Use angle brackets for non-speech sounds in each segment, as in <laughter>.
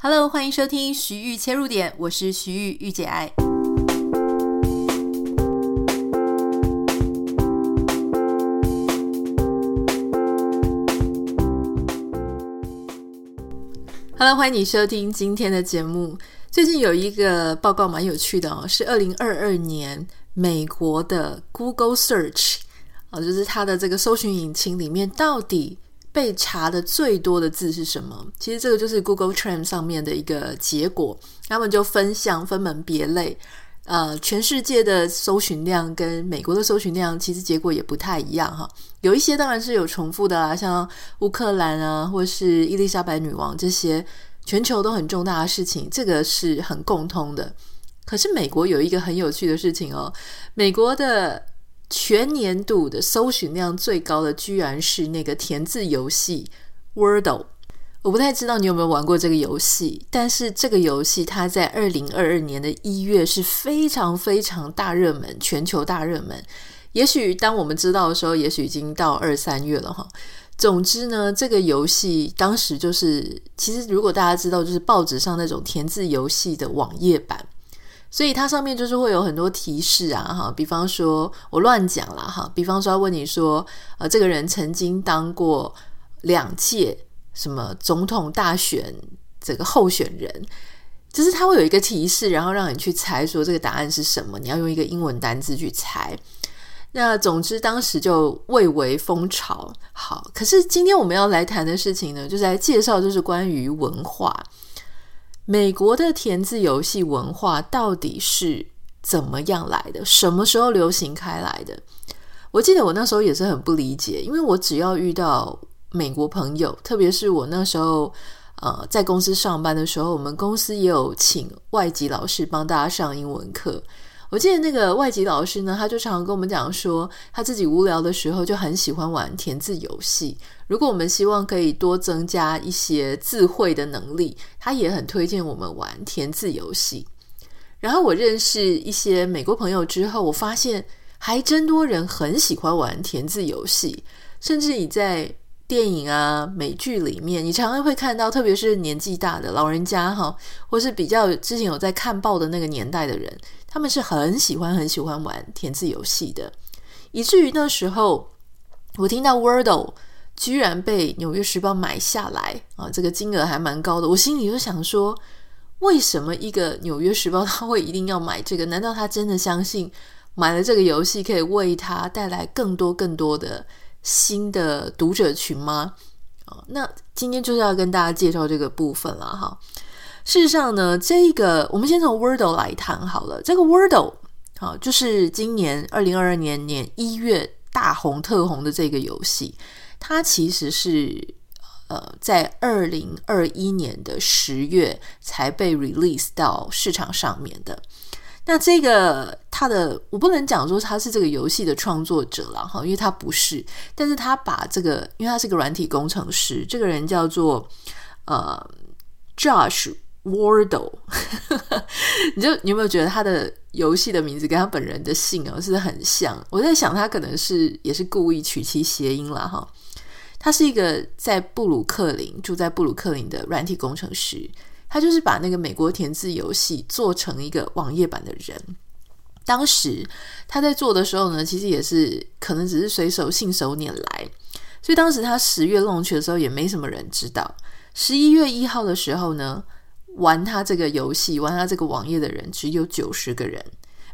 Hello，欢迎收听徐玉切入点，我是徐玉御姐爱。Hello，欢迎你收听今天的节目。最近有一个报告蛮有趣的哦，是二零二二年美国的 Google Search 啊，就是它的这个搜寻引擎里面到底。被查的最多的字是什么？其实这个就是 Google Trend 上面的一个结果，他们就分项分门别类，呃，全世界的搜寻量跟美国的搜寻量其实结果也不太一样哈。有一些当然是有重复的啦，像乌克兰啊，或是伊丽莎白女王这些全球都很重大的事情，这个是很共通的。可是美国有一个很有趣的事情哦，美国的。全年度的搜寻量最高的，居然是那个填字游戏 Wordle。我不太知道你有没有玩过这个游戏，但是这个游戏它在二零二二年的一月是非常非常大热门，全球大热门。也许当我们知道的时候，也许已经到二三月了哈。总之呢，这个游戏当时就是，其实如果大家知道，就是报纸上那种填字游戏的网页版。所以它上面就是会有很多提示啊，哈，比方说我乱讲啦，哈，比方说要问你说，呃，这个人曾经当过两届什么总统大选这个候选人，就是他会有一个提示，然后让你去猜说这个答案是什么，你要用一个英文单字去猜。那总之当时就蔚为风潮。好，可是今天我们要来谈的事情呢，就是来介绍就是关于文化。美国的填字游戏文化到底是怎么样来的？什么时候流行开来的？我记得我那时候也是很不理解，因为我只要遇到美国朋友，特别是我那时候呃在公司上班的时候，我们公司也有请外籍老师帮大家上英文课。我记得那个外籍老师呢，他就常常跟我们讲说，他自己无聊的时候就很喜欢玩填字游戏。如果我们希望可以多增加一些智慧的能力，他也很推荐我们玩填字游戏。然后我认识一些美国朋友之后，我发现还真多人很喜欢玩填字游戏，甚至你在电影啊、美剧里面，你常常会看到，特别是年纪大的老人家哈，或是比较之前有在看报的那个年代的人。他们是很喜欢很喜欢玩填字游戏的，以至于那时候我听到 Wordle 居然被《纽约时报》买下来啊，这个金额还蛮高的。我心里就想说，为什么一个《纽约时报》他会一定要买这个？难道他真的相信买了这个游戏可以为他带来更多更多的新的读者群吗？啊，那今天就是要跟大家介绍这个部分了哈。事实上呢，这个我们先从 Wordle 来谈好了。这个 Wordle 好，就是今年二零二二年年一月大红特红的这个游戏，它其实是呃在二零二一年的十月才被 release 到市场上面的。那这个他的我不能讲说他是这个游戏的创作者了哈，因为他不是，但是他把这个，因为他是个软体工程师，这个人叫做呃 Josh。<laughs> Wardle，你就你有没有觉得他的游戏的名字跟他本人的姓哦，是很像？我在想他可能是也是故意取其谐音了哈。他是一个在布鲁克林住在布鲁克林的软体工程师，他就是把那个美国填字游戏做成一个网页版的人。当时他在做的时候呢，其实也是可能只是随手信手拈来，所以当时他十月弄去的时候也没什么人知道。十一月一号的时候呢，玩他这个游戏、玩他这个网页的人只有九十个人，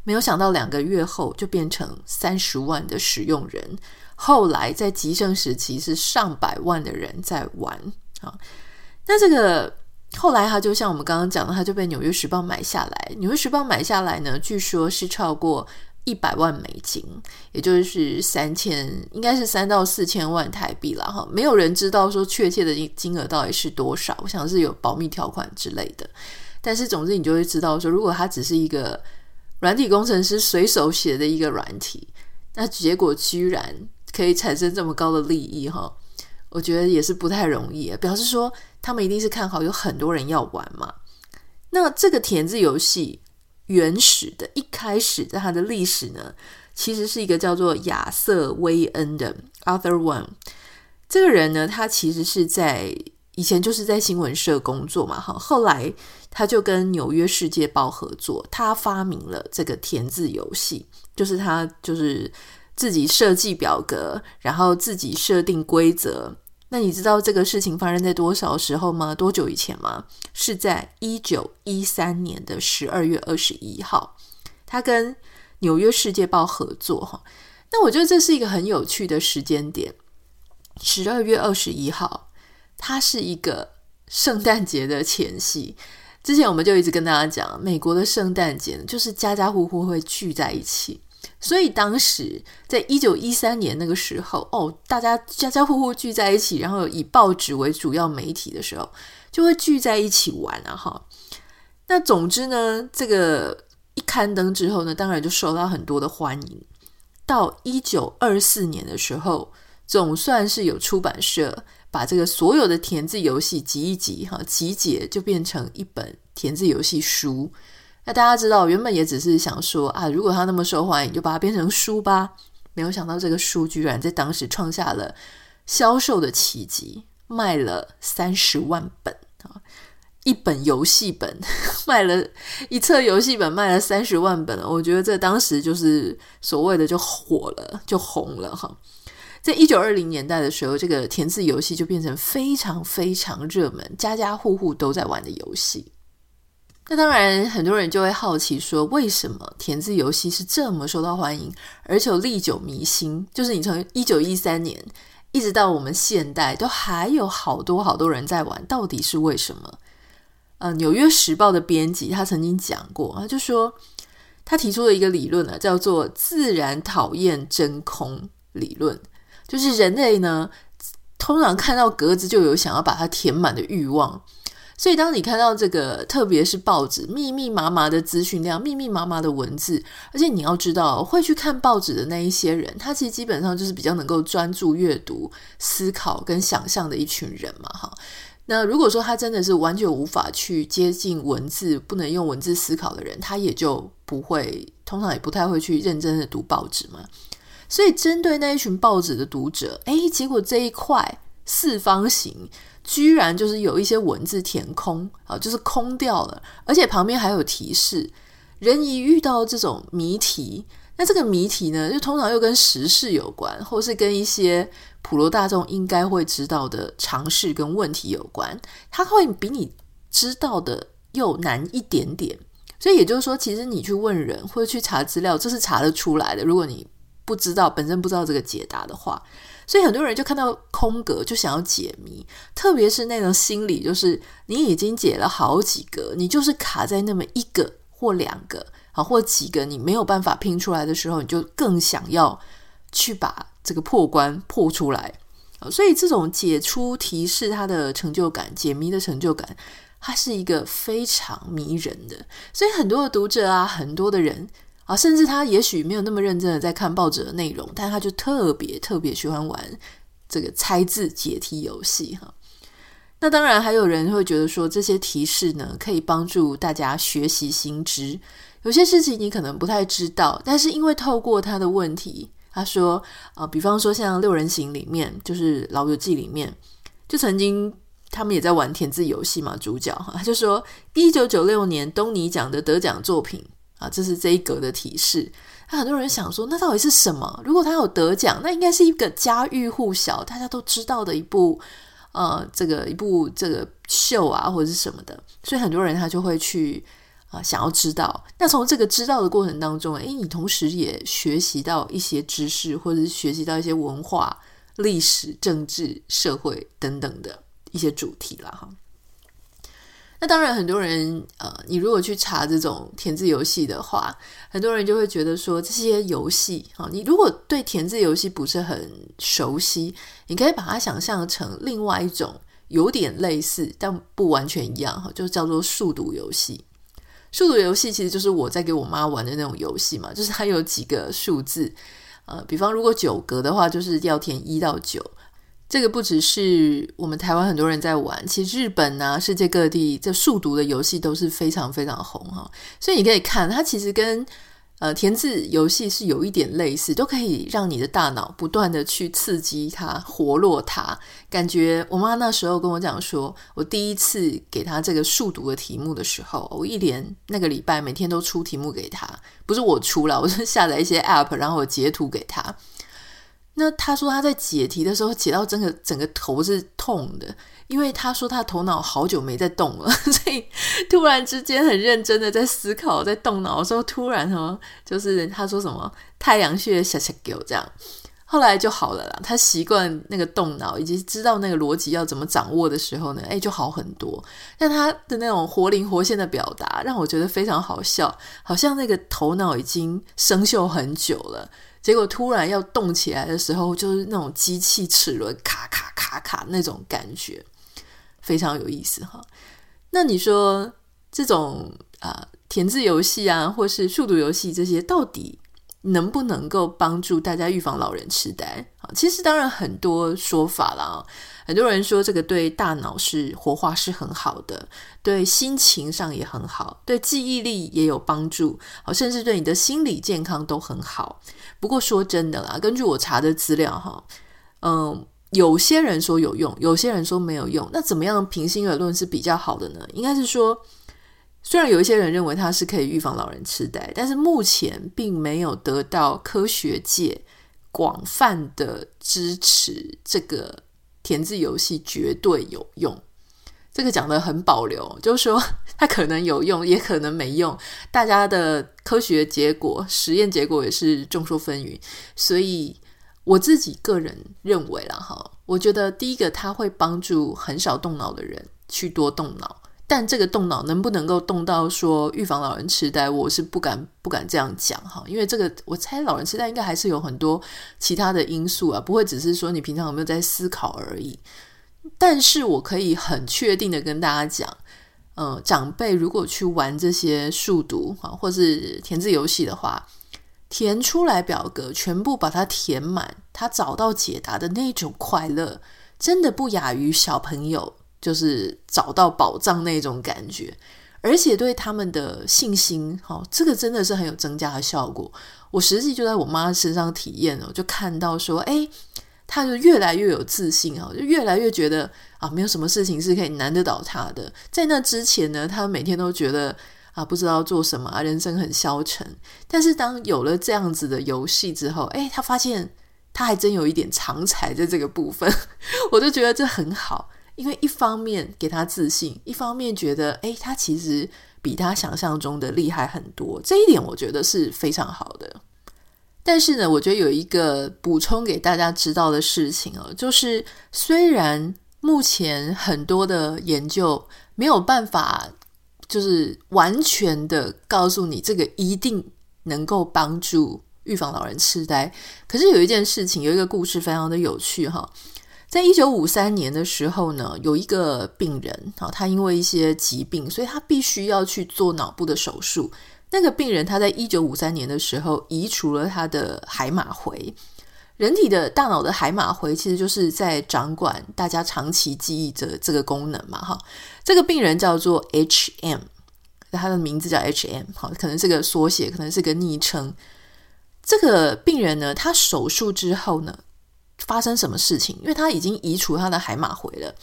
没有想到两个月后就变成三十万的使用人。后来在极盛时期是上百万的人在玩啊。那这个后来他就像我们刚刚讲的，他就被《纽约时报》买下来。《纽约时报》买下来呢，据说是超过。一百万美金，也就是三千，应该是三到四千万台币了哈。没有人知道说确切的金额到底是多少，我想是有保密条款之类的。但是总之，你就会知道说，如果它只是一个软体工程师随手写的一个软体，那结果居然可以产生这么高的利益哈，我觉得也是不太容易。表示说，他们一定是看好有很多人要玩嘛。那这个填字游戏。原始的一开始的它的历史呢，其实是一个叫做亚瑟·威恩的 Arthur One。这个人呢，他其实是在以前就是在新闻社工作嘛，哈，后来他就跟纽约世界报合作，他发明了这个填字游戏，就是他就是自己设计表格，然后自己设定规则。那你知道这个事情发生在多少时候吗？多久以前吗？是在一九一三年的十二月二十一号，他跟纽约世界报合作，哈。那我觉得这是一个很有趣的时间点，十二月二十一号。它是一个圣诞节的前夕。之前我们就一直跟大家讲，美国的圣诞节就是家家户户会聚在一起。所以当时在一九一三年那个时候，哦，大家家家户户聚在一起，然后以报纸为主要媒体的时候，就会聚在一起玩啊！哈，那总之呢，这个一刊登之后呢，当然就受到很多的欢迎。到一九二四年的时候，总算是有出版社。把这个所有的填字游戏集一集，哈，集结就变成一本填字游戏书。那大家知道，原本也只是想说啊，如果它那么受欢迎，就把它变成书吧。没有想到，这个书居然在当时创下了销售的奇迹，卖了三十万本啊！一本游戏本 <laughs> 卖了一册游戏本卖了三十万本，我觉得这当时就是所谓的就火了，就红了哈。在一九二零年代的时候，这个填字游戏就变成非常非常热门，家家户户都在玩的游戏。那当然，很多人就会好奇说，为什么填字游戏是这么受到欢迎，而且历久弥新？就是你从一九一三年一直到我们现代，都还有好多好多人在玩，到底是为什么？呃，《纽约时报》的编辑他曾经讲过，他就说他提出了一个理论呢，叫做“自然讨厌真空理论”。就是人类呢，通常看到格子就有想要把它填满的欲望，所以当你看到这个，特别是报纸密密麻麻的资讯量、密密麻麻的文字，而且你要知道，会去看报纸的那一些人，他其实基本上就是比较能够专注阅读、思考跟想象的一群人嘛，哈。那如果说他真的是完全无法去接近文字、不能用文字思考的人，他也就不会，通常也不太会去认真的读报纸嘛。所以，针对那一群报纸的读者，哎，结果这一块四方形居然就是有一些文字填空啊，就是空掉了，而且旁边还有提示。人一遇到这种谜题，那这个谜题呢，就通常又跟时事有关，或是跟一些普罗大众应该会知道的常识跟问题有关，它会比你知道的又难一点点。所以也就是说，其实你去问人或者去查资料，这是查得出来的。如果你不知道，本身不知道这个解答的话，所以很多人就看到空格就想要解谜，特别是那种心理，就是你已经解了好几个，你就是卡在那么一个或两个啊，或几个你没有办法拼出来的时候，你就更想要去把这个破关破出来。所以这种解出提示它的成就感，解谜的成就感，它是一个非常迷人的。所以很多的读者啊，很多的人。啊，甚至他也许没有那么认真的在看报纸的内容，但他就特别特别喜欢玩这个猜字解题游戏哈。那当然还有人会觉得说，这些提示呢，可以帮助大家学习新知。有些事情你可能不太知道，但是因为透过他的问题，他说啊，比方说像六人行里面，就是老友记里面，就曾经他们也在玩填字游戏嘛，主角哈，他就说一九九六年东尼奖的得奖作品。啊，这是这一格的提示。那很多人想说，那到底是什么？如果他有得奖，那应该是一个家喻户晓、大家都知道的一部呃，这个一部这个秀啊，或者是什么的。所以很多人他就会去啊、想要知道。那从这个知道的过程当中，诶，你同时也学习到一些知识，或者是学习到一些文化、历史、政治、社会等等的一些主题了哈。那当然，很多人呃，你如果去查这种填字游戏的话，很多人就会觉得说，这些游戏啊，你如果对填字游戏不是很熟悉，你可以把它想象成另外一种有点类似但不完全一样哈，就叫做数独游戏。数独游戏其实就是我在给我妈玩的那种游戏嘛，就是它有几个数字，呃，比方如果九格的话，就是要填一到九。这个不只是我们台湾很多人在玩，其实日本啊，世界各地这数独的游戏都是非常非常红哈。所以你可以看，它其实跟呃，填字游戏是有一点类似，都可以让你的大脑不断的去刺激它、活络它。感觉我妈那时候跟我讲说，我第一次给她这个数独的题目的时候，我一连那个礼拜每天都出题目给她，不是我出了，我是下载一些 app，然后我截图给她。那他说他在解题的时候解到整个整个头是痛的。因为他说他头脑好久没在动了，<laughs> 所以突然之间很认真的在思考，在动脑的时候，突然什么，就是他说什么太阳穴小小狗这样，后来就好了啦。他习惯那个动脑，以及知道那个逻辑要怎么掌握的时候呢，哎，就好很多。但他的那种活灵活现的表达，让我觉得非常好笑，好像那个头脑已经生锈很久了。结果突然要动起来的时候，就是那种机器齿轮咔咔咔咔那种感觉。非常有意思哈，那你说这种啊、填字游戏啊，或是数独游戏这些，到底能不能够帮助大家预防老人痴呆啊？其实当然很多说法啦，很多人说这个对大脑是活化是很好的，对心情上也很好，对记忆力也有帮助，好甚至对你的心理健康都很好。不过说真的啦，根据我查的资料哈，嗯。有些人说有用，有些人说没有用。那怎么样平心而论是比较好的呢？应该是说，虽然有一些人认为它是可以预防老人痴呆，但是目前并没有得到科学界广泛的支持。这个填字游戏绝对有用，这个讲得很保留，就是说它可能有用，也可能没用。大家的科学结果、实验结果也是众说纷纭，所以。我自己个人认为啦，哈，我觉得第一个，它会帮助很少动脑的人去多动脑，但这个动脑能不能够动到说预防老人痴呆，我是不敢不敢这样讲哈，因为这个我猜老人痴呆应该还是有很多其他的因素啊，不会只是说你平常有没有在思考而已。但是我可以很确定的跟大家讲，呃，长辈如果去玩这些数独啊，或是填字游戏的话。填出来表格，全部把它填满，他找到解答的那种快乐，真的不亚于小朋友就是找到宝藏那种感觉，而且对他们的信心，哦，这个真的是很有增加的效果。我实际就在我妈身上体验了，就看到说，哎，他就越来越有自信啊，就越来越觉得啊，没有什么事情是可以难得倒他的。在那之前呢，他每天都觉得。啊，不知道做什么啊，人生很消沉。但是当有了这样子的游戏之后，诶，他发现他还真有一点长才在这个部分，<laughs> 我就觉得这很好。因为一方面给他自信，一方面觉得，诶，他其实比他想象中的厉害很多。这一点我觉得是非常好的。但是呢，我觉得有一个补充给大家知道的事情哦，就是虽然目前很多的研究没有办法。就是完全的告诉你，这个一定能够帮助预防老人痴呆。可是有一件事情，有一个故事非常的有趣哈。在一九五三年的时候呢，有一个病人啊，他因为一些疾病，所以他必须要去做脑部的手术。那个病人他在一九五三年的时候移除了他的海马回。人体的大脑的海马回其实就是在掌管大家长期记忆的这个功能嘛，哈。这个病人叫做 H.M.，他的名字叫 H.M.，好，可能是个缩写，可能是个昵称。这个病人呢，他手术之后呢，发生什么事情？因为他已经移除他的海马回了。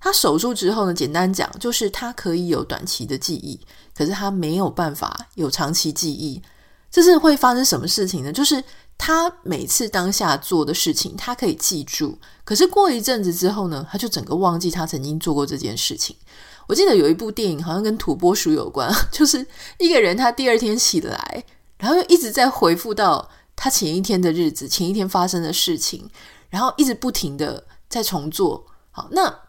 他手术之后呢，简单讲就是他可以有短期的记忆，可是他没有办法有长期记忆。这是会发生什么事情呢？就是。他每次当下做的事情，他可以记住，可是过一阵子之后呢，他就整个忘记他曾经做过这件事情。我记得有一部电影，好像跟土拨鼠有关，<laughs> 就是一个人他第二天起来，然后又一直在回复到他前一天的日子、前一天发生的事情，然后一直不停的在重做。好，那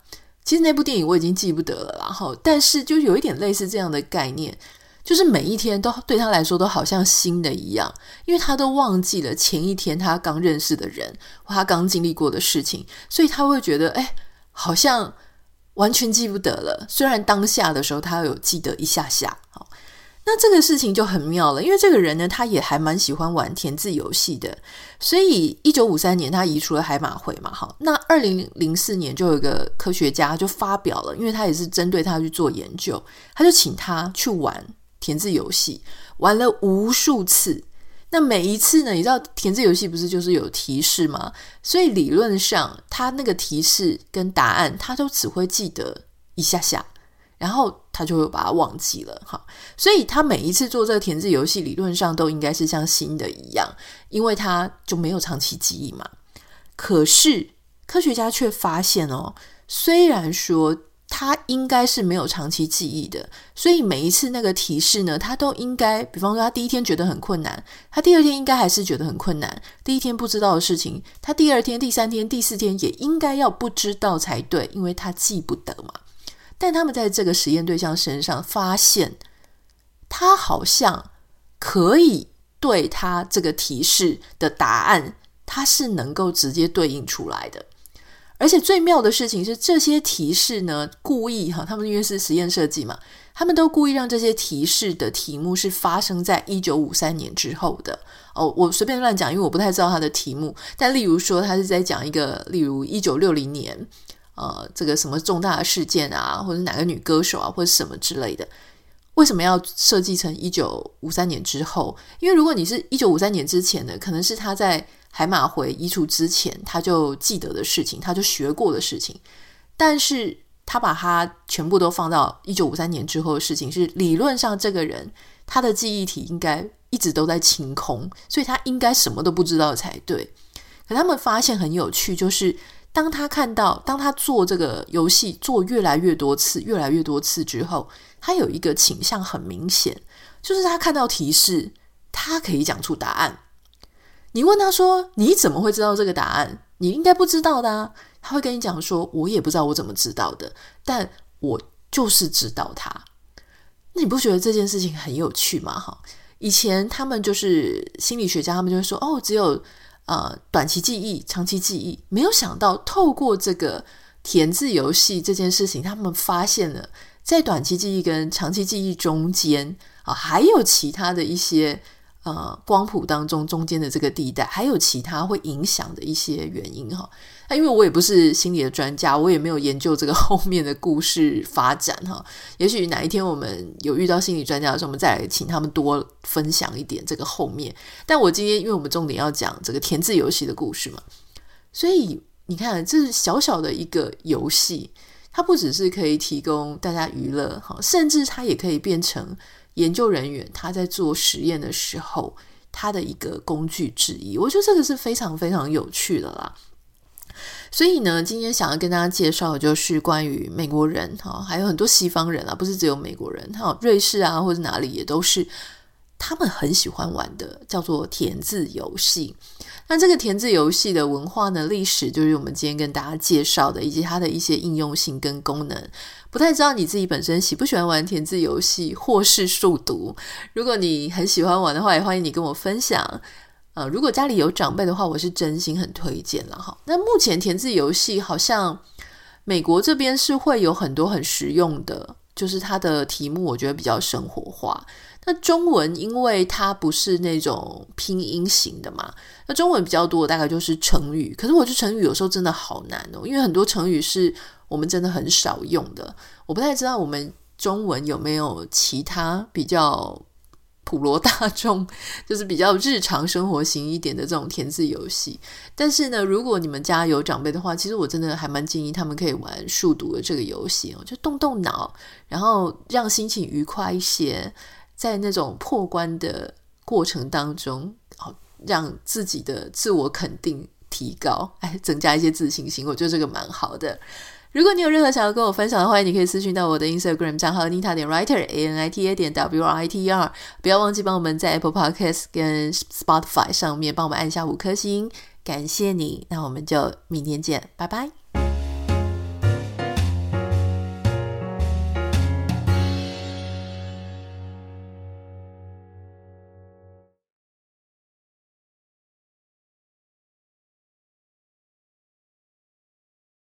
其实那部电影我已经记不得了，然后但是就有一点类似这样的概念。就是每一天都对他来说都好像新的一样，因为他都忘记了前一天他刚认识的人或他刚经历过的事情，所以他会觉得哎，好像完全记不得了。虽然当下的时候他有记得一下下，好，那这个事情就很妙了，因为这个人呢，他也还蛮喜欢玩填字游戏的，所以一九五三年他移除了海马回嘛，好，那二零零四年就有一个科学家就发表了，因为他也是针对他去做研究，他就请他去玩。填字游戏，玩了无数次。那每一次呢，你知道填字游戏不是就是有提示吗？所以理论上，他那个提示跟答案，他都只会记得一下下，然后他就会把它忘记了。哈，所以他每一次做这个填字游戏，理论上都应该是像新的一样，因为他就没有长期记忆嘛。可是科学家却发现哦，虽然说。他应该是没有长期记忆的，所以每一次那个提示呢，他都应该，比方说他第一天觉得很困难，他第二天应该还是觉得很困难。第一天不知道的事情，他第二天、第三天、第四天也应该要不知道才对，因为他记不得嘛。但他们在这个实验对象身上发现，他好像可以对他这个提示的答案，他是能够直接对应出来的。而且最妙的事情是，这些提示呢，故意哈，他们因为是实验设计嘛，他们都故意让这些提示的题目是发生在一九五三年之后的哦。我随便乱讲，因为我不太知道他的题目。但例如说，他是在讲一个，例如一九六零年，呃，这个什么重大事件啊，或者哪个女歌手啊，或者什么之类的。为什么要设计成一九五三年之后？因为如果你是一九五三年之前的，可能是他在。海马回移除之前，他就记得的事情，他就学过的事情，但是他把它全部都放到一九五三年之后的事情，是理论上这个人他的记忆体应该一直都在清空，所以他应该什么都不知道才对。可他们发现很有趣，就是当他看到，当他做这个游戏做越来越多次，越来越多次之后，他有一个倾向很明显，就是他看到提示，他可以讲出答案。你问他说：“你怎么会知道这个答案？你应该不知道的啊。”他会跟你讲说：“我也不知道我怎么知道的，但我就是知道它。”那你不觉得这件事情很有趣吗？哈，以前他们就是心理学家，他们就会说：“哦，只有呃短期记忆、长期记忆。”没有想到透过这个填字游戏这件事情，他们发现了在短期记忆跟长期记忆中间啊，还有其他的一些。呃，光谱当中中间的这个地带，还有其他会影响的一些原因哈。那因为我也不是心理的专家，我也没有研究这个 <laughs> 后面的故事发展哈。也许哪一天我们有遇到心理专家的时候，我们再来请他们多分享一点这个后面。但我今天因为我们重点要讲这个填字游戏的故事嘛，所以你看，这是小小的一个游戏，它不只是可以提供大家娱乐哈，甚至它也可以变成。研究人员他在做实验的时候，他的一个工具之一，我觉得这个是非常非常有趣的啦。所以呢，今天想要跟大家介绍的就是关于美国人哈，还有很多西方人啊，不是只有美国人，哈，瑞士啊或者哪里也都是。他们很喜欢玩的叫做填字游戏。那这个填字游戏的文化呢，历史就是我们今天跟大家介绍的，以及它的一些应用性跟功能。不太知道你自己本身喜不喜欢玩填字游戏，或是数独？如果你很喜欢玩的话，也欢迎你跟我分享。呃，如果家里有长辈的话，我是真心很推荐了哈。那目前填字游戏好像美国这边是会有很多很实用的，就是它的题目，我觉得比较生活化。那中文，因为它不是那种拼音型的嘛，那中文比较多的大概就是成语。可是我觉得成语有时候真的好难哦，因为很多成语是我们真的很少用的。我不太知道我们中文有没有其他比较普罗大众，就是比较日常生活型一点的这种填字游戏。但是呢，如果你们家有长辈的话，其实我真的还蛮建议他们可以玩数独的这个游戏哦，就动动脑，然后让心情愉快一些。在那种破关的过程当中，哦，让自己的自我肯定提高，哎，增加一些自信心，我觉得这个蛮好的。如果你有任何想要跟我分享的话，你可以私讯到我的 Instagram 账号 Nita 点 Writer A N I T A 点 W R I T E R，不要忘记帮我们在 Apple Podcast 跟 Spotify 上面帮我们按下五颗星，感谢你。那我们就明天见，拜拜。